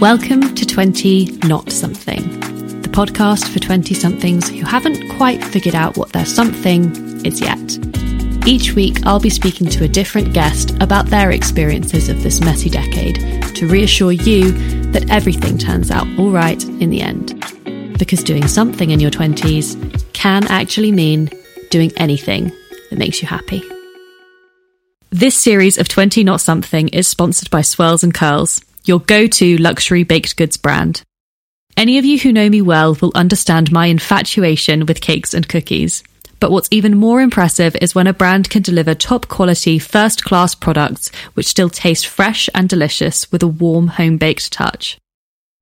Welcome to 20 Not Something, the podcast for 20 somethings who haven't quite figured out what their something is yet. Each week, I'll be speaking to a different guest about their experiences of this messy decade to reassure you that everything turns out all right in the end. Because doing something in your 20s can actually mean doing anything that makes you happy. This series of 20 Not Something is sponsored by Swirls and Curls your go to luxury baked goods brand. Any of you who know me well will understand my infatuation with cakes and cookies. But what's even more impressive is when a brand can deliver top quality, first class products which still taste fresh and delicious with a warm home baked touch.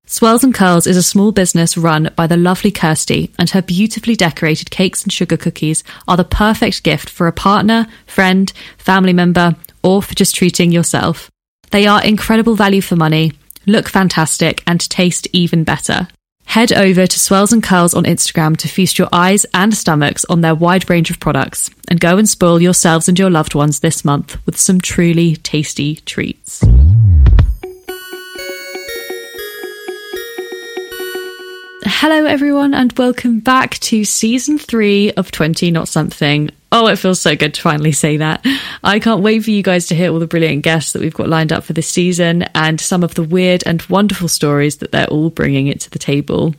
Swirls and Curls is a small business run by the lovely Kirsty, and her beautifully decorated cakes and sugar cookies are the perfect gift for a partner, friend, family member, or for just treating yourself. They are incredible value for money, look fantastic, and taste even better. Head over to Swirls and Curls on Instagram to feast your eyes and stomachs on their wide range of products and go and spoil yourselves and your loved ones this month with some truly tasty treats. Hello, everyone, and welcome back to season three of 20 Not Something. Oh, it feels so good to finally say that. I can't wait for you guys to hear all the brilliant guests that we've got lined up for this season and some of the weird and wonderful stories that they're all bringing it to the table.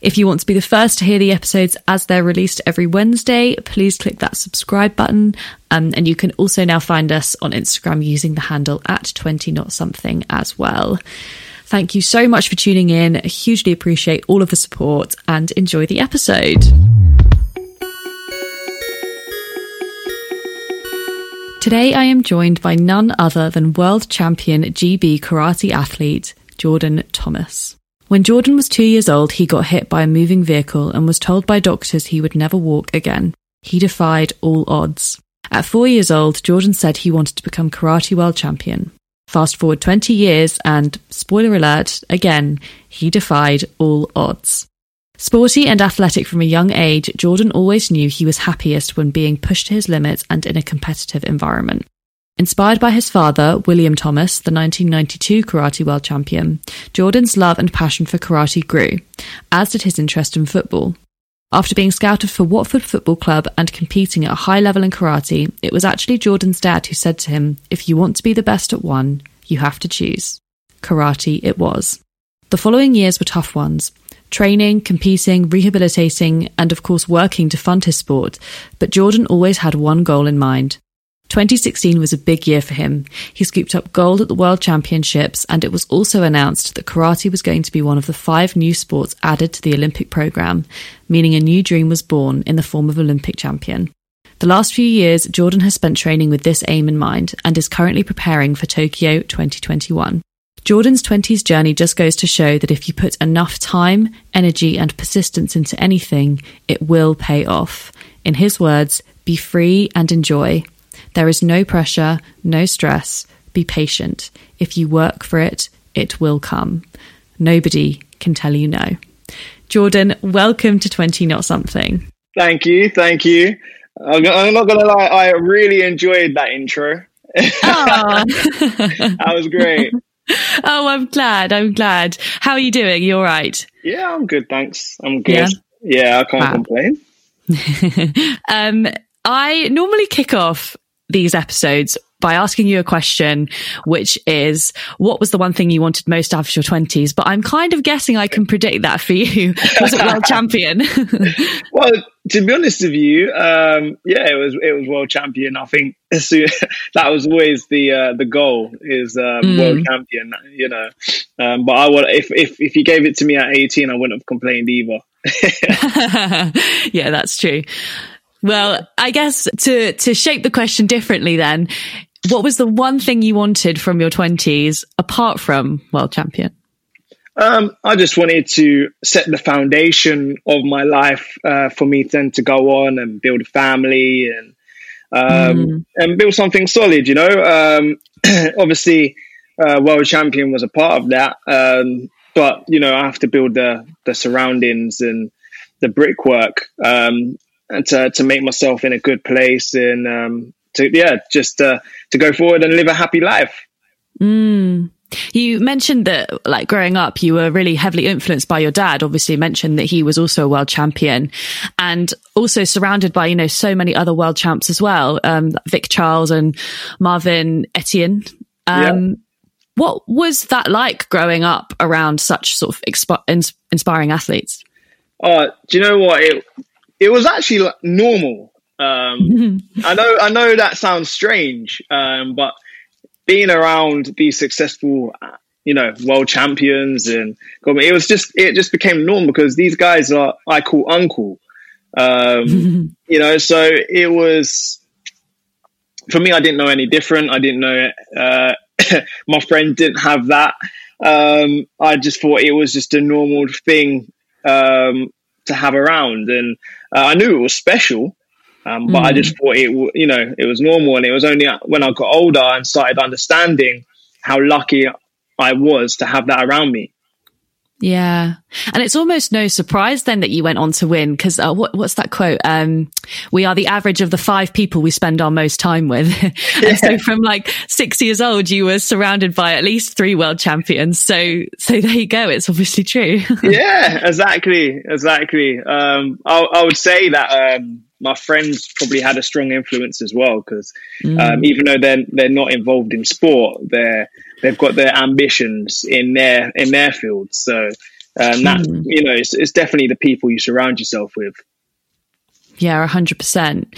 If you want to be the first to hear the episodes as they're released every Wednesday, please click that subscribe button. Um, and you can also now find us on Instagram using the handle at 20 not something as well. Thank you so much for tuning in. I hugely appreciate all of the support and enjoy the episode. Today I am joined by none other than world champion GB karate athlete Jordan Thomas. When Jordan was two years old, he got hit by a moving vehicle and was told by doctors he would never walk again. He defied all odds. At four years old, Jordan said he wanted to become karate world champion. Fast forward 20 years, and spoiler alert, again, he defied all odds. Sporty and athletic from a young age, Jordan always knew he was happiest when being pushed to his limits and in a competitive environment. Inspired by his father, William Thomas, the 1992 karate world champion, Jordan's love and passion for karate grew, as did his interest in football. After being scouted for Watford Football Club and competing at a high level in karate, it was actually Jordan's dad who said to him, If you want to be the best at one, you have to choose. Karate it was. The following years were tough ones training, competing, rehabilitating, and of course working to fund his sport, but Jordan always had one goal in mind. 2016 was a big year for him. He scooped up gold at the World Championships, and it was also announced that karate was going to be one of the five new sports added to the Olympic program, meaning a new dream was born in the form of Olympic champion. The last few years, Jordan has spent training with this aim in mind and is currently preparing for Tokyo 2021. Jordan's 20s journey just goes to show that if you put enough time, energy, and persistence into anything, it will pay off. In his words, be free and enjoy. There is no pressure, no stress. Be patient. If you work for it, it will come. Nobody can tell you no. Jordan, welcome to 20 Not Something. Thank you. Thank you. I'm not going to lie, I really enjoyed that intro. that was great. oh, I'm glad. I'm glad. How are you doing? You all right? Yeah, I'm good. Thanks. I'm good. Yeah, yeah I can't complain. um, I normally kick off these episodes by asking you a question, which is, what was the one thing you wanted most out of your 20s? But I'm kind of guessing I can predict that for you. Was it world champion? well, to be honest with you, um, yeah, it was it was world champion. I think that was always the uh, the goal is um, mm. world champion. You know, um, but I would if if if you gave it to me at 18, I wouldn't have complained either. yeah, that's true. Well, I guess to to shape the question differently then, what was the one thing you wanted from your 20s apart from world champion? Um, I just wanted to set the foundation of my life uh, for me then to go on and build a family and um, mm. and build something solid. You know, um, obviously, uh, world champion was a part of that, um, but you know, I have to build the the surroundings and the brickwork um, and to to make myself in a good place and um, to yeah, just uh, to go forward and live a happy life. Mm. You mentioned that, like growing up, you were really heavily influenced by your dad. Obviously, mentioned that he was also a world champion, and also surrounded by you know so many other world champs as well, um, Vic Charles and Marvin Etienne. Um, yeah. What was that like growing up around such sort of inspiring athletes? Uh, do you know what it? It was actually like normal. Um, I know, I know that sounds strange, um, but being around these successful, you know, world champions and it was just it just became normal because these guys are I call uncle. Um, you know, so it was for me. I didn't know any different. I didn't know uh, my friend didn't have that. Um, I just thought it was just a normal thing um, to have around, and uh, I knew it was special. Um, but mm. I just thought it, you know, it was normal. And it was only when I got older and started understanding how lucky I was to have that around me. Yeah. And it's almost no surprise then that you went on to win because uh, what, what's that quote? Um, we are the average of the five people we spend our most time with. and yeah. so from like six years old, you were surrounded by at least three world champions. So, so there you go. It's obviously true. yeah, exactly. Exactly. Um, I, I would say that, um, my friends probably had a strong influence as well because mm. um, even though they're they're not involved in sport, they're they've got their ambitions in their in their field. So um, that mm. you know, it's, it's definitely the people you surround yourself with. Yeah, hundred percent.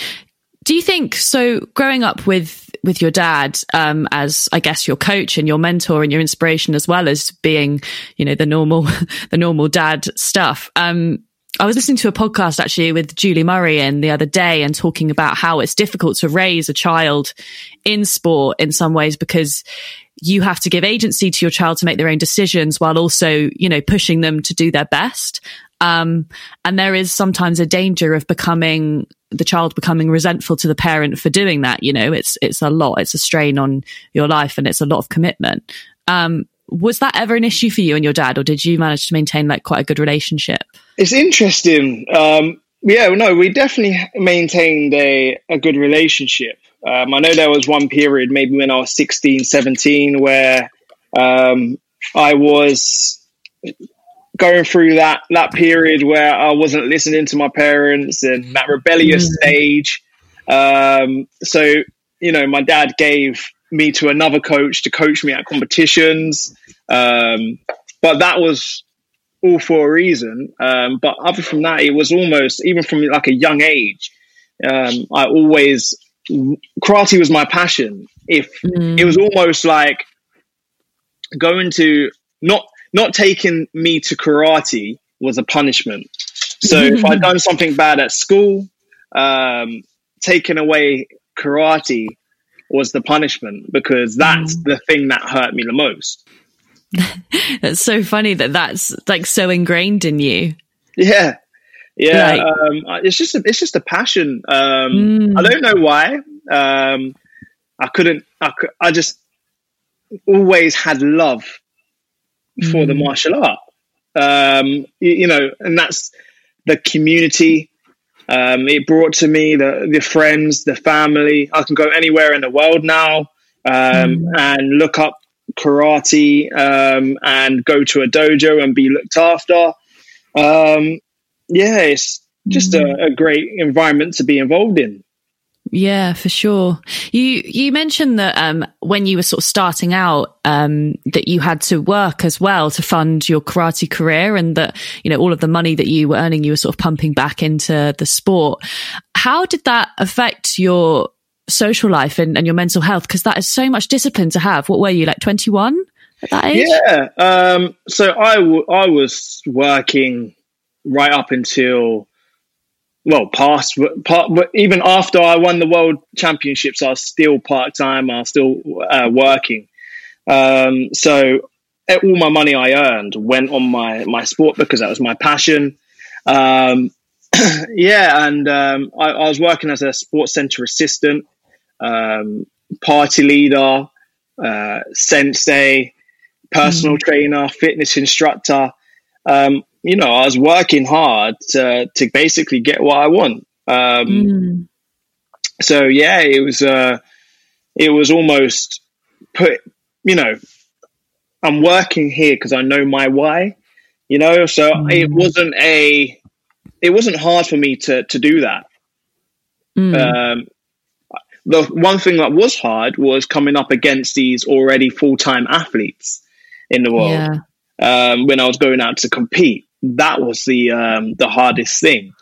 Do you think so? Growing up with with your dad um, as I guess your coach and your mentor and your inspiration, as well as being, you know, the normal the normal dad stuff. Um, I was listening to a podcast actually with Judy Murray in the other day and talking about how it's difficult to raise a child in sport in some ways because you have to give agency to your child to make their own decisions while also, you know, pushing them to do their best. Um, and there is sometimes a danger of becoming the child becoming resentful to the parent for doing that. You know, it's, it's a lot. It's a strain on your life and it's a lot of commitment. Um, was that ever an issue for you and your dad, or did you manage to maintain like quite a good relationship? It's interesting. Um, yeah, no, we definitely maintained a, a good relationship. Um, I know there was one period, maybe when I was 16, 17, where um, I was going through that that period where I wasn't listening to my parents and that rebellious mm. stage. Um, so, you know, my dad gave me to another coach to coach me at competitions. Um, but that was all for a reason. Um, but other from that, it was almost even from like a young age. Um, I always karate was my passion. If mm. it was almost like going to not not taking me to karate was a punishment. So if I'd done something bad at school, um, taking away karate was the punishment because that's mm. the thing that hurt me the most. that's so funny that that's like so ingrained in you. Yeah, yeah. Like, um, it's just a, it's just a passion. Um, mm. I don't know why. Um, I couldn't. I, I just always had love for mm. the martial art. Um, you, you know, and that's the community um, it brought to me the, the friends, the family. I can go anywhere in the world now um, mm. and look up karate um, and go to a dojo and be looked after. Um, yeah, it's just mm. a, a great environment to be involved in. Yeah, for sure. You you mentioned that um, when you were sort of starting out, um, that you had to work as well to fund your karate career, and that you know all of the money that you were earning, you were sort of pumping back into the sport. How did that affect your social life and, and your mental health? Because that is so much discipline to have. What were you like, twenty one at that age? Yeah. Um, so I, w- I was working right up until well, past, part, even after I won the world championships, I was still part time. I was still uh, working. Um, so all my money I earned went on my my sport because that was my passion. Um, yeah, and um, I, I, was working as a sports center assistant, um, party leader, uh, sensei, personal mm. trainer, fitness instructor. Um, you know, I was working hard to, to basically get what I want. Um, mm. So yeah, it was, uh, it was almost put, you know, I'm working here because I know my why, you know. So mm. it wasn't a, it wasn't hard for me to to do that. Mm. Um, the one thing that was hard was coming up against these already full time athletes in the world. Yeah. Um, when I was going out to compete, that was the um, the hardest thing.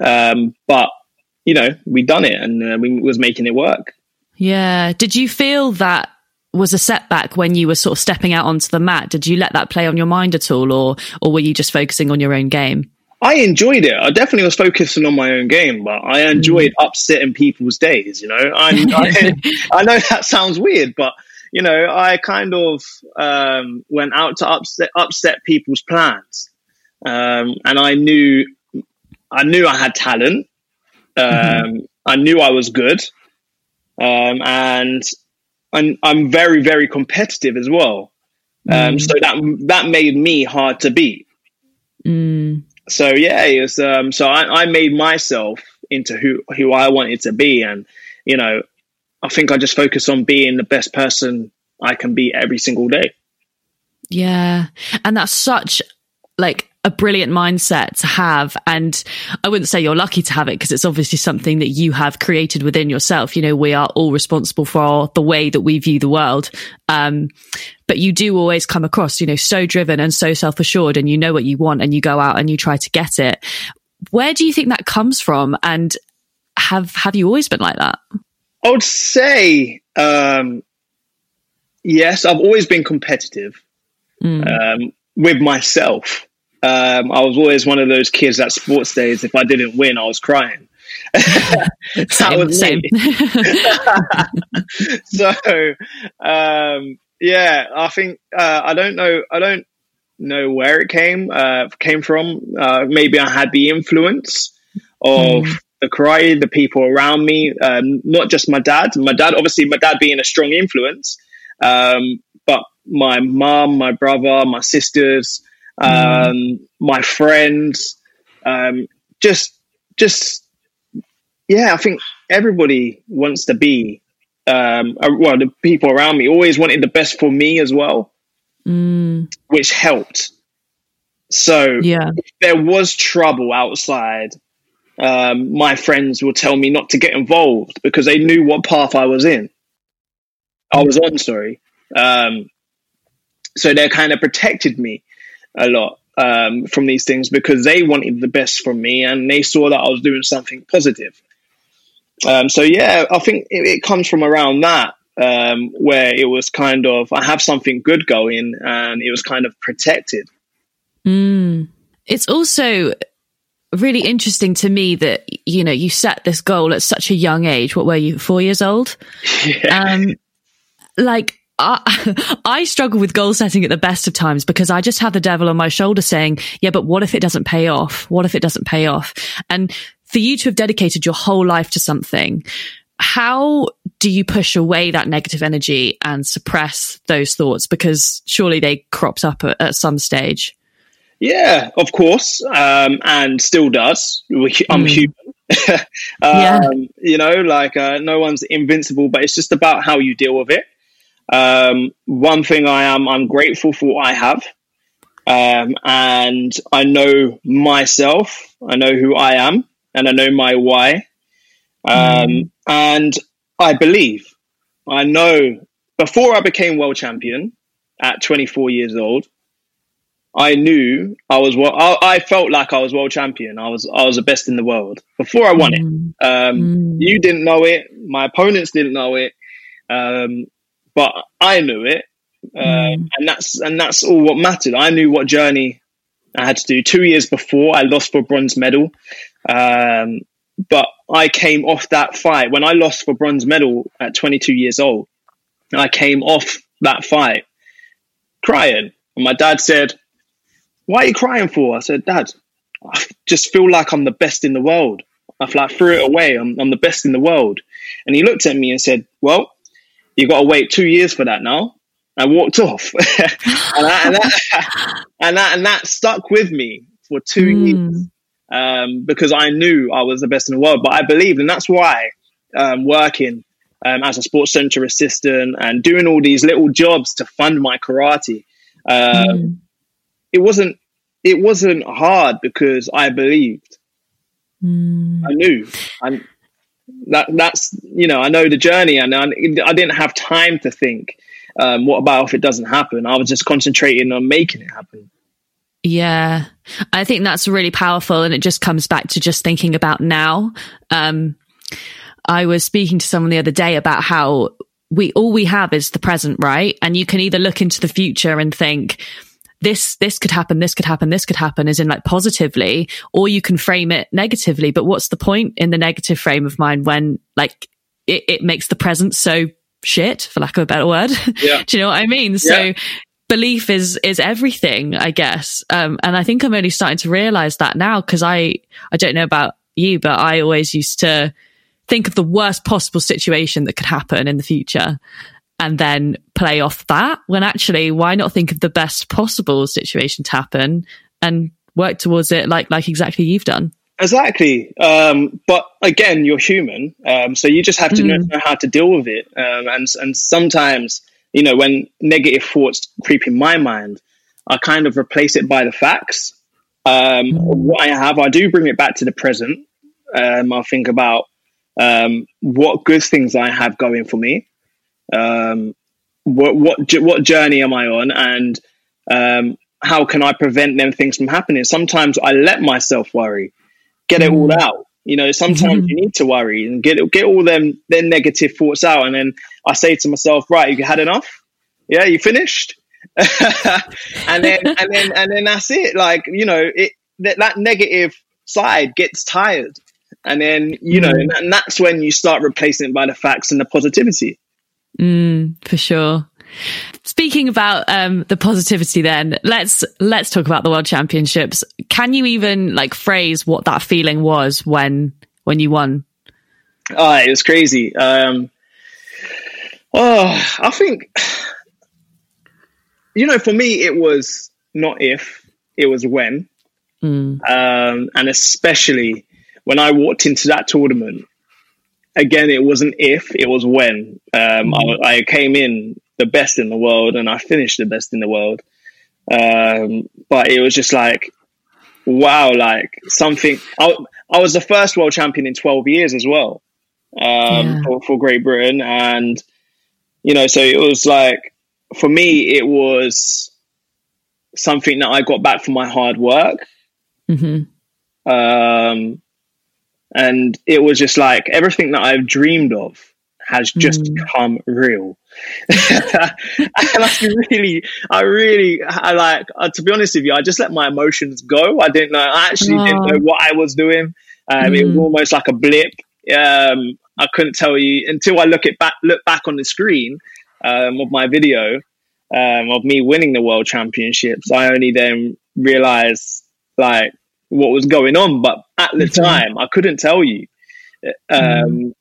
Um, but you know, we done it and uh, we was making it work. Yeah. Did you feel that was a setback when you were sort of stepping out onto the mat? Did you let that play on your mind at all, or or were you just focusing on your own game? I enjoyed it. I definitely was focusing on my own game, but I enjoyed mm. upsetting people's days. You know, I, I, I know that sounds weird, but you know, I kind of um, went out to upset upset people's plans, um, and I knew I knew I had talent. Um, mm-hmm. I knew I was good, um, and I'm, I'm very very competitive as well. Um, mm. So that that made me hard to beat. Mm so yeah, it was, um, so I, I made myself into who who I wanted to be, and you know, I think I just focus on being the best person I can be every single day. Yeah, and that's such like a brilliant mindset to have. And I wouldn't say you're lucky to have it because it's obviously something that you have created within yourself. You know, we are all responsible for the way that we view the world. Um, but you do always come across, you know, so driven and so self assured and you know what you want and you go out and you try to get it. Where do you think that comes from? And have, have you always been like that? I would say, um, yes, I've always been competitive, mm. um, with myself. Um, I was always one of those kids at sports days. If I didn't win, I was crying. that was same. so, um, yeah, I think uh, I don't know. I don't know where it came uh, came from. Uh, maybe I had the influence of mm. the karate, the people around me, um, not just my dad. My dad, obviously, my dad being a strong influence, um, but my mom, my brother, my sisters um, my friends, um, just, just, yeah, I think everybody wants to be, um, well, the people around me always wanted the best for me as well, mm. which helped. So yeah. if there was trouble outside, um, my friends would tell me not to get involved because they knew what path I was in. I was on, sorry. Um, so they kind of protected me a lot um, from these things because they wanted the best from me and they saw that I was doing something positive. Um, so yeah, I think it, it comes from around that um, where it was kind of I have something good going and it was kind of protected. Mm. It's also really interesting to me that you know you set this goal at such a young age. What were you, four years old? Yeah. Um, like I, I struggle with goal setting at the best of times because I just have the devil on my shoulder saying, yeah, but what if it doesn't pay off? What if it doesn't pay off? And for you to have dedicated your whole life to something, how do you push away that negative energy and suppress those thoughts? Because surely they cropped up at, at some stage. Yeah, of course, um, and still does. I'm mm. human. um, yeah. You know, like uh, no one's invincible, but it's just about how you deal with it. Um, one thing I am, I'm grateful for what I have. Um, and I know myself, I know who I am, and I know my why. Um, mm. And I believe, I know before I became world champion at 24 years old, I knew I was well. I, I, felt like I was world champion. I was I was the best in the world before I won mm. it. Um, mm. You didn't know it. My opponents didn't know it. Um, but I knew it, um, mm. and that's and that's all what mattered. I knew what journey I had to do. Two years before, I lost for bronze medal, um, but I came off that fight when I lost for bronze medal at 22 years old. I came off that fight crying, and my dad said, "Why are you crying for?" I said, "Dad, I just feel like I'm the best in the world." I like threw it away. I'm, I'm the best in the world. And he looked at me and said, Well, you got to wait two years for that now. I walked off, and, that, and, that, and, that, and that stuck with me for two mm. years um, because I knew I was the best in the world. But I believed, and that's why um, working um, as a sports center assistant and doing all these little jobs to fund my karate mm. It wasn't. It wasn't hard because I believed. Mm. I knew. And that that's you know I know the journey, and I, I didn't have time to think. Um, what about if it doesn't happen? I was just concentrating on making it happen. Yeah, I think that's really powerful, and it just comes back to just thinking about now. Um, I was speaking to someone the other day about how we all we have is the present, right? And you can either look into the future and think this this could happen, this could happen, this could happen, as in like positively, or you can frame it negatively. But what's the point in the negative frame of mind when like it, it makes the present so shit, for lack of a better word? Yeah. Do you know what I mean? Yeah. So belief is is everything, I guess. Um, and I think I'm only starting to realize that now because I I don't know about you, but I always used to think of the worst possible situation that could happen in the future and then play off that when actually why not think of the best possible situation to happen and work towards it like like exactly you've done? Exactly. Um, but again you're human um, so you just have to mm. know how to deal with it. Um, and and sometimes you know when negative thoughts creep in my mind i kind of replace it by the facts. Mm. what i have i do bring it back to the present. Um, i think about um, what good things I have going for me, um, what what what journey am I on, and um, how can I prevent them things from happening? Sometimes I let myself worry, get it all mm. out. You know, sometimes mm-hmm. you need to worry and get get all them then negative thoughts out, and then I say to myself, right, you had enough. Yeah, you finished. and then and then and then that's it. Like you know, it that, that negative side gets tired and then, you know, mm. and that's when you start replacing it by the facts and the positivity. Mm, for sure. Speaking about um, the positivity, then let's let's talk about the World Championships. Can you even like phrase what that feeling was when when you won? Oh, it was crazy. Um, oh, I think you know, for me, it was not if, it was when, mm. um, and especially when I walked into that tournament, again, it wasn't if, it was when. Um, I, I, came in the best in the world and I finished the best in the world. Um, but it was just like, wow, like something. I, I was the first world champion in 12 years as well um, yeah. for, for Great Britain. And, you know, so it was like, for me, it was something that I got back from my hard work. Mm-hmm. Um, and it was just like everything that I've dreamed of has just mm. come real. and I really, I really, I like, uh, to be honest with you, I just let my emotions go. I didn't know, I actually oh. didn't know what I was doing. Um, mm. It was hmm. almost like a blip. Um, I couldn't tell you until I look it back, look back on the screen um, of my video um, of me winning the world championships. I only then realized like what was going on. But at the time, I couldn't tell you. Um, mm.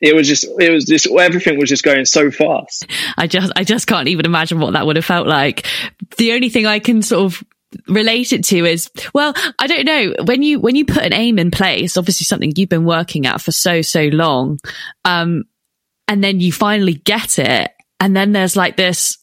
It was just, it was just, everything was just going so fast. I just, I just can't even imagine what that would have felt like. The only thing I can sort of relate it to is well i don't know when you when you put an aim in place obviously something you've been working at for so so long um and then you finally get it and then there's like this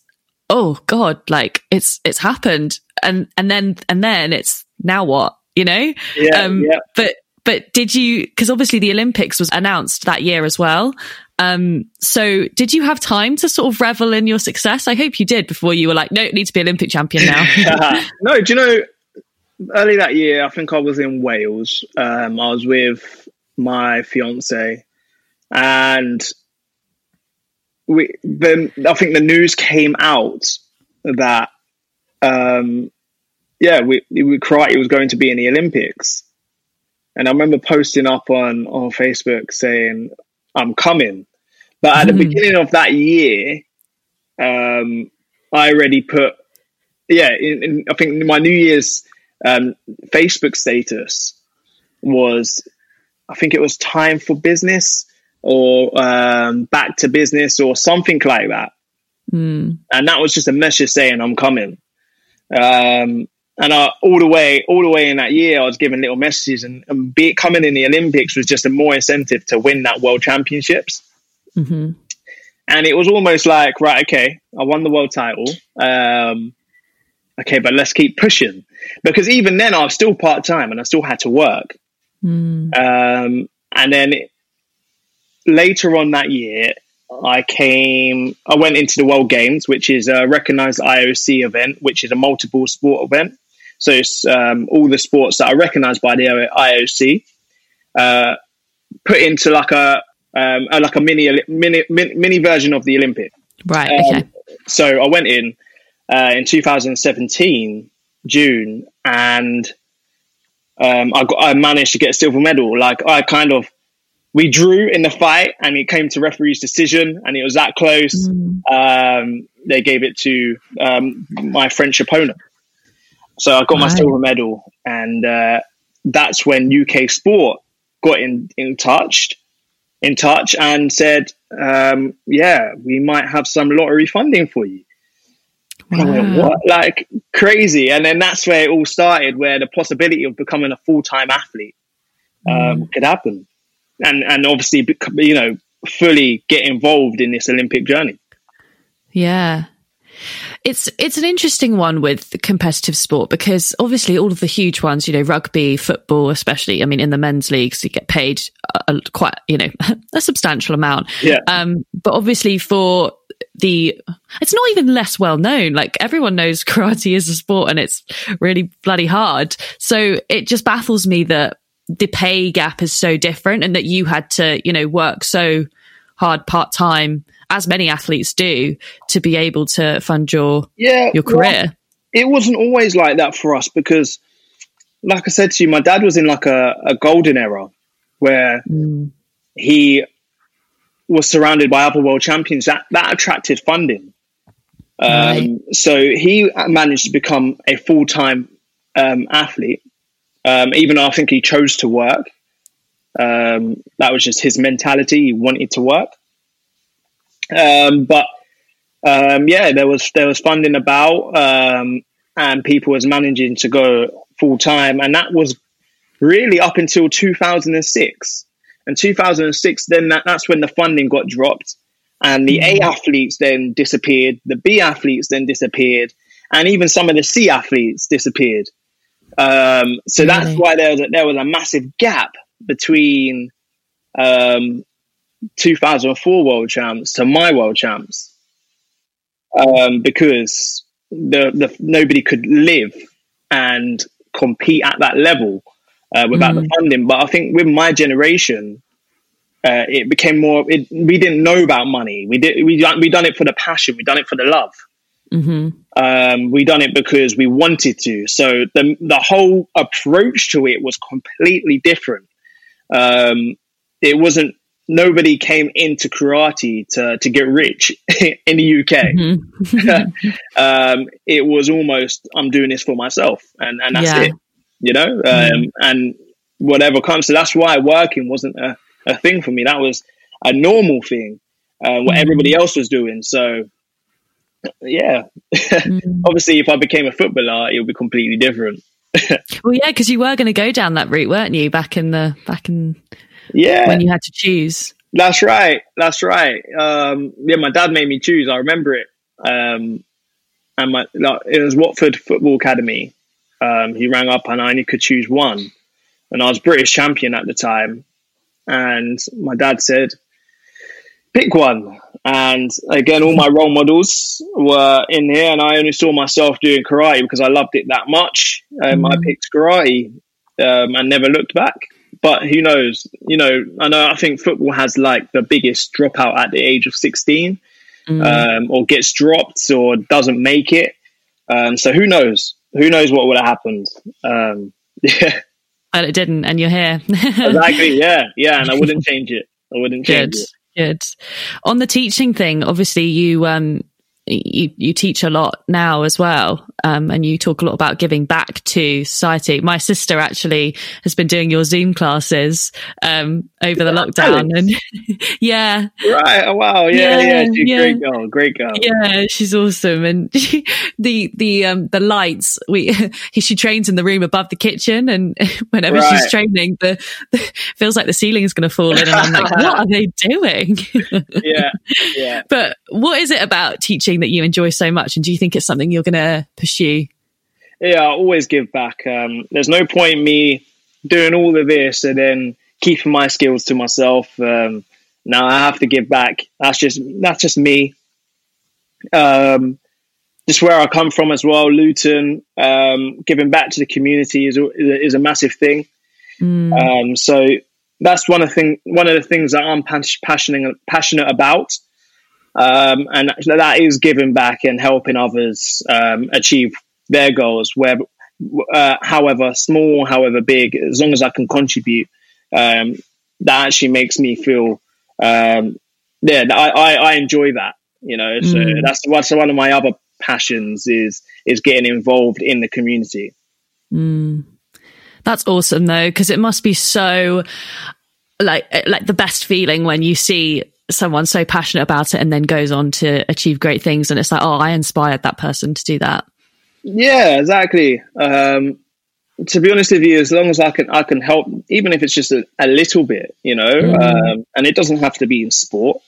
oh god like it's it's happened and and then and then it's now what you know? Yeah, um, yeah. But, but did you, because obviously the Olympics was announced that year as well. Um, so did you have time to sort of revel in your success? I hope you did before you were like, no, need to be Olympic champion now. no, do you know, early that year, I think I was in Wales. Um, I was with my fiance and we then I think the news came out that um, yeah, we, we karate was going to be in the Olympics, and I remember posting up on on Facebook saying I'm coming. But at mm-hmm. the beginning of that year, um, I already put yeah. In, in, I think my New Year's um, Facebook status was I think it was time for business or um, back to business or something like that. Mm. And that was just a message saying I'm coming. Um, and I, all the way, all the way in that year, I was giving little messages, and, and be, coming in the Olympics was just a more incentive to win that World Championships. Mm-hmm. And it was almost like, right, okay, I won the world title. Um, okay, but let's keep pushing because even then I was still part time and I still had to work. Mm. Um, and then later on that year, I came, I went into the World Games, which is a recognized IOC event, which is a multiple sport event. So it's um, all the sports that are recognized by the IOC, uh, put into like a, um, a like a mini, mini mini version of the Olympic. Right. Um, okay. So I went in uh, in 2017 June, and um, I got I managed to get a silver medal. Like I kind of we drew in the fight, and it came to referee's decision, and it was that close. Mm. Um, they gave it to um, my French opponent. So I got my Right. silver medal, and uh, that's when UK Sport got in in touch, in touch, and said, um, "Yeah, we might have some lottery funding for you." And I went, what? Like crazy. And then that's where it all started, where the possibility of becoming a full time athlete um, Mm. could happen. And, and obviously, you know, fully get involved in this Olympic journey. Yeah. It's it's an interesting one with competitive sport because obviously all of the huge ones, you know, rugby, football, especially. I mean, in the men's leagues, you get paid a, a- quite, you know, a substantial amount. Yeah. Um, but obviously for the, it's not even less well known. Like everyone knows karate is a sport and it's really bloody hard. So it just baffles me that the pay gap is so different and that you had to, you know, work so hard part time, as many athletes do, to be able to fund your Yeah. your well, career. it wasn't always like that for us because, like I said to you, my dad was in like a, a golden era where Mm. he was surrounded by other world champions. That that attracted funding. Um, Right. So he managed to become a full time um, athlete, um, even though I think he chose to work. Um, that was just his mentality. He wanted to work. Um, but um, yeah, there was there was funding about, um, and people was managing to go full time, and that was really up until 2006. And 2006, then that, that's when the funding got dropped, and the A athletes then disappeared, the B athletes then disappeared, and even some of the C athletes disappeared. Um, so that's why there was a, there was a massive gap between um, 2004 world champs to my world champs um, because the, the nobody could live and compete at that level uh, without the funding. But I think with my generation, uh, it became more. It, we didn't know about money. We did. We done, we done it for the passion. We done it for the love. hmm Um, we done it because we wanted to. So the the whole approach to it was completely different. Um, it wasn't. Nobody came into karate to to get rich in the UK. hmm Um, it was almost I'm doing this for myself, and and that's Yeah. it. You know, um, and whatever comes. So that's why working wasn't a, a thing for me. That was a normal thing. Uh, what Mhm. everybody else was doing. So yeah, Mm. obviously, if I became a footballer, it would be completely different. Well, yeah, because you were going to go down that route, weren't you? Back in the back in Yeah, when you had to choose. that's right. That's right. Um, yeah, my dad made me choose. I remember it. Um, and my like, it was Watford Football Academy. Um, he rang up and I only could choose one, and I was British champion at the time. And my dad said, "Pick one." And again, all my role models were in here, and I only saw myself doing karate because I loved it that much. Um, I Mm. picked karate um, and never looked back. But who knows? You know, I know. I think football has like the biggest dropout at the age of sixteen, Mm. um, or gets dropped or doesn't make it. Um, so who knows? Who knows what would have happened? Um, yeah, it didn't, and you're here. exactly. Yeah, yeah, and I wouldn't change it. I wouldn't change Good, it. good. On the teaching thing, obviously you um you you teach a lot now as well, um, and you talk a lot about giving back to society. My sister actually has been doing your Zoom classes um over the lockdown, and yeah, Right. Oh, wow. Yeah, Yeah, yeah. She's yeah. great girl. Great girl. yeah, she's awesome, and the the um the lights we she trains in the room above the kitchen, and whenever she's training, the, the feels like the ceiling is going to fall in, and I'm like, what are they doing? Yeah. Yeah. But what is it about teaching that you enjoy so much? And do you think it's something you're going to pursue yeah, I always give back. Um, there's no point me doing all of this and then keeping my skills to myself. Um, now I have to give back. That's just that's just me. Um, just where I come from as well, Luton. Um, giving back to the community is a, is a massive thing. Mm. Um, so that's one of the thing one of the things that I'm passionate passionate about. Um, and that is giving back and helping others um, achieve their goals, where, uh, however small, however big, as long as I can contribute, um, that actually makes me feel, um, yeah, I, I, I, enjoy that, you know, so mm. that's, that's one of my other passions is, is getting involved in the community. Mm. That's awesome though, because it must be so like, like the best feeling when you see someone so passionate about it and then goes on to achieve great things and it's like oh i inspired that person to do that yeah exactly um, to be honest with you as long as i can i can help even if it's just a, a little bit you know mm. um, and it doesn't have to be in sport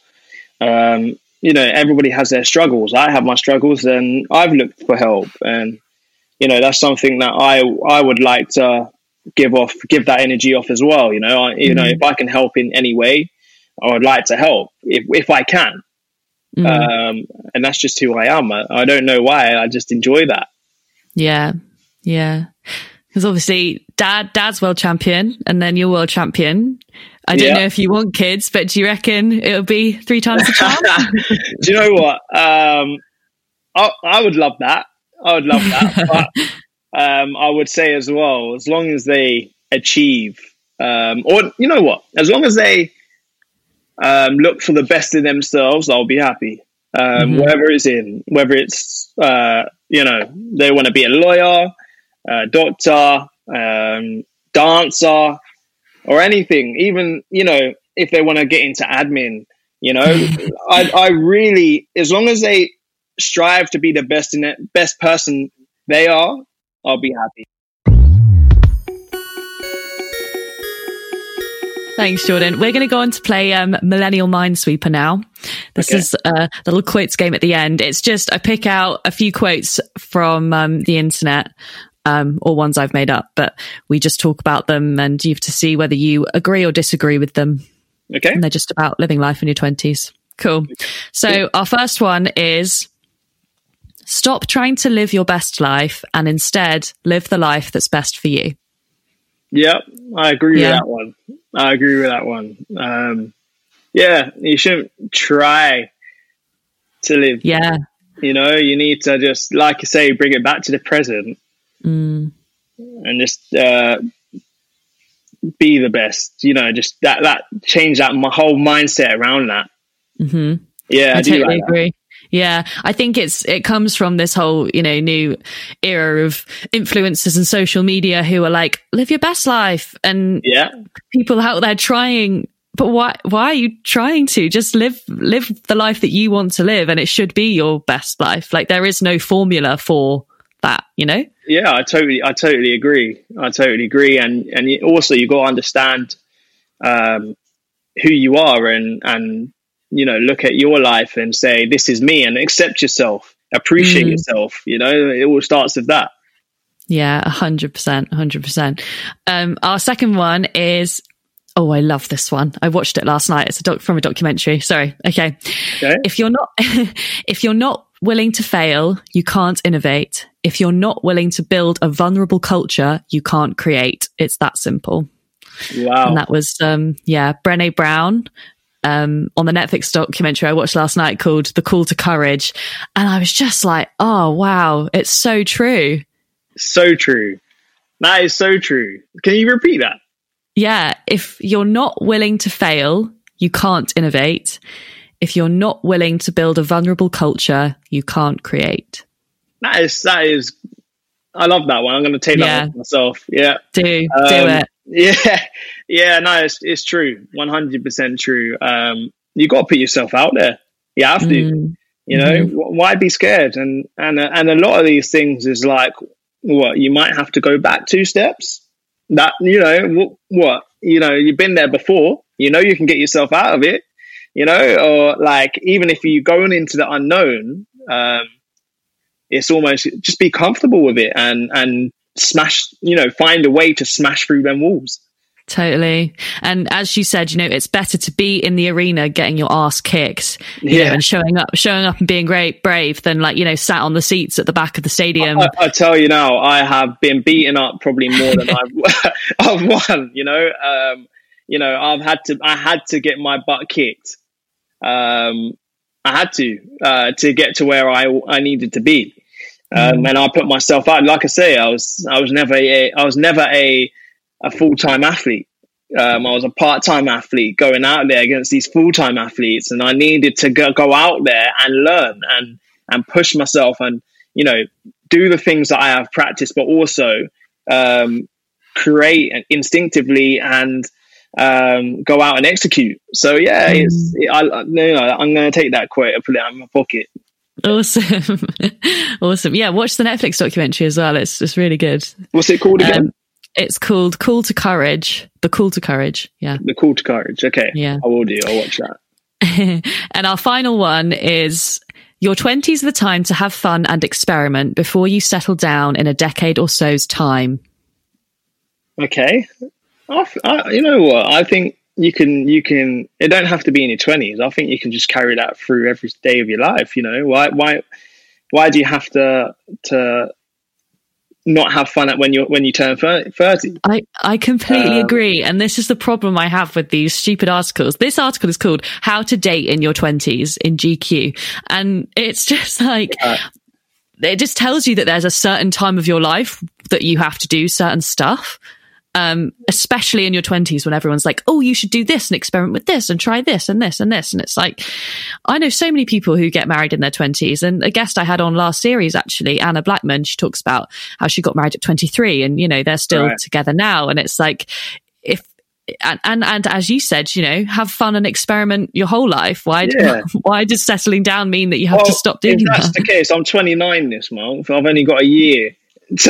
um, you know everybody has their struggles i have my struggles and i've looked for help and you know that's something that i i would like to give off give that energy off as well you know I, you mm. know if i can help in any way I would like to help if, if I can. Mm. Um, and that's just who I am. I, I don't know why. I just enjoy that. Yeah. Yeah. Because obviously, dad, dad's world champion, and then you're world champion. I don't yeah. know if you want kids, but do you reckon it'll be three times the charm? do you know what? Um, I, I would love that. I would love that. but um, I would say as well, as long as they achieve, um, or you know what, as long as they um, look for the best in themselves, I'll be happy. Um, mm-hmm. Whatever it's in, whether it's uh, you know they want to be a lawyer, a doctor, um, dancer, or anything. Even you know if they want to get into admin, you know, I, I really as long as they strive to be the best in it, best person they are, I'll be happy. Thanks, Jordan. We're going to go on to play um, Millennial Minesweeper now. This okay. is a little quotes game at the end. It's just I pick out a few quotes from um, the internet um, or ones I've made up, but we just talk about them and you have to see whether you agree or disagree with them. Okay. And they're just about living life in your 20s. Cool. So our first one is stop trying to live your best life and instead live the life that's best for you. Yep, I agree yeah. with that one. I agree with that one. Um, yeah, you shouldn't try to live. Yeah. You know, you need to just, like you say, bring it back to the present mm. and just uh, be the best. You know, just that that change that my whole mindset around that. Mm-hmm. Yeah, I, I totally like agree. Yeah, I think it's it comes from this whole you know new era of influencers and social media who are like live your best life and yeah. people out there trying but why why are you trying to? Just live live the life that you want to live and it should be your best life. Like there is no formula for that you know? Yeah i totally i totally agree. I totally agree and and also you got to understand um who you are and and you know look at your life and say this is me and accept yourself appreciate mm. yourself you know it all starts with that. Yeah 100% 100% um our second one is oh i love this one. I watched it last night. It's a doc from a documentary. Sorry. Okay, okay. if you're not if you're not willing to fail you can't innovate. If you're not willing to build a vulnerable culture you can't create. It's that simple. Wow. And that was, um, yeah, Brene Brown um, on the Netflix documentary I watched last night called The Call to Courage. And I was just like, oh, wow, it's so true. So true. That is so true. Can you repeat that? Yeah. If you're not willing to fail, you can't innovate. If you're not willing to build a vulnerable culture, you can't create. That is, that is, I love that one. I'm going to take yeah. that one myself. Yeah. Do, um, do it. Yeah, yeah, no, it's it's true, one hundred percent true. Um, you got to put yourself out there. You have to. Mm. You know, mm-hmm. why be scared? And and and a lot of these things is like what you might have to go back two steps. That you know what, what you know you've been there before. You know you can get yourself out of it. You know, or like even if you're going into the unknown, um, it's almost just be comfortable with it and and smash, you know, find a way to smash through them walls. Totally. And as you said, you know, it's better to be in the arena getting your ass kicked, you yeah. know, and showing up, showing up and being great, brave than like, you know, sat on the seats at the back of the stadium. I, I tell you now, I have been beaten up probably more than I've, I've won, you know, um, you know, I've had to, I had to get my butt kicked. Um, I had to, uh, to get to where I, I needed to be. Um, mm. and I put myself out. Like I say, I was, I was never a, I was never a, a full time athlete. Um, I was a part time athlete going out there against these full time athletes, and I needed to go, go out there and learn and and push myself and you know do the things that I have practiced, but also um, create and instinctively and um, go out and execute. So yeah, mm. it's I, I, you know, I'm going to take that quote and put it in my pocket. Awesome, awesome. Yeah, watch the Netflix documentary as well. It's it's really good. What's it called again? Um, it's called Call to Courage. The Call to Courage. Yeah. The Call to Courage. Okay. Yeah. I will do. I'll watch that. and our final one is your 20s are the time to have fun and experiment before you settle down in a decade or so's time. Okay. I, I, you know what? I think you can, you can, it don't have to be in your 20s. I think you can just carry that through every day of your life. You know, why, why, why do you have to, to not have fun at when you when you turn 30 i i completely um, agree. And this is the problem i have with these stupid articles. This article is called how to date in your 20s in gq and it's just like it just tells you that there's a certain time of your life that you have to do certain stuff um, especially in your 20s when everyone's like, oh, you should do this and experiment with this and try this and this and this. And it's like, I know so many people who get married in their 20s. And a guest I had on last series, actually, Anna Blackman, she talks about how she got married at 23 and, you know, they're still right. together now. And it's like, if, and, and and as you said, you know, have fun and experiment your whole life. Why yeah. why does settling down mean that you have well, to stop doing if that's that? the case, I'm 29 this month. I've only got a year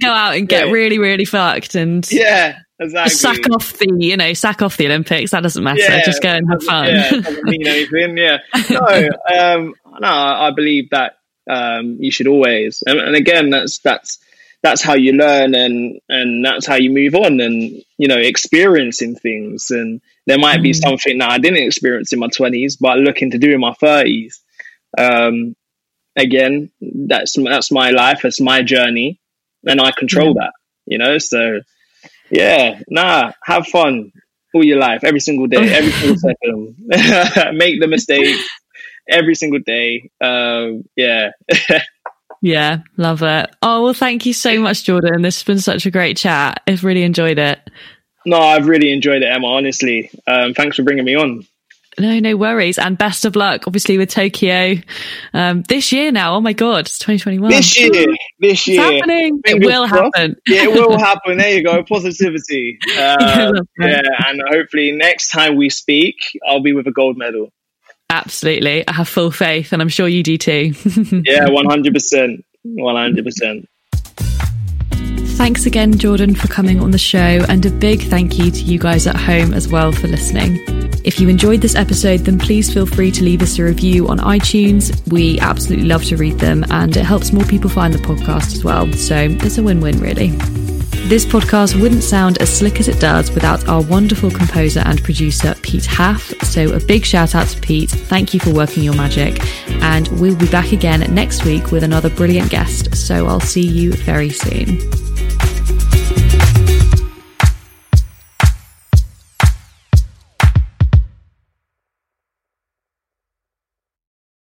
go out and get yeah. really, really fucked and yeah, exactly. Sack off the, you know, sack off the Olympics. That doesn't matter. Yeah, Just go and have fun. Yeah, doesn't mean anything. Yeah, no, um, no, I believe that um, you should always, and, and again, that's that's that's how you learn and and that's how you move on and you know experiencing things and there might mm. be something that I didn't experience in my 20s but looking to do in my 30s um, again, that's that's my life, it's my journey, and I control that. You know, so yeah, nah, have fun all your life, every single day, every single second. Make the mistake every single day. Um, yeah. yeah, love it. Oh well, thank you so much, Jordan. This has been such a great chat. I've really enjoyed it. No, I've really enjoyed it, Emma. Honestly, um, thanks for bringing me on. No, no worries. And best of luck, obviously, with Tokyo um, this year now. Oh my God, it's 2021. This year, this year. It's happening. It will happen. Yeah, it will happen. There you go. Positivity. Uh, yeah, and hopefully next time we speak, I'll be with a gold medal. Absolutely. I have full faith, and I'm sure you do too. yeah, 100%. 100%. Thanks again, Jordan, for coming on the show, and a big thank you to you guys at home as well for listening. If you enjoyed this episode, then please feel free to leave us a review on iTunes. We absolutely love to read them, and it helps more people find the podcast as well. So it's a win win, really. This podcast wouldn't sound as slick as it does without our wonderful composer and producer, Pete Haff. So, a big shout out to Pete. Thank you for working your magic. And we'll be back again next week with another brilliant guest. So, I'll see you very soon.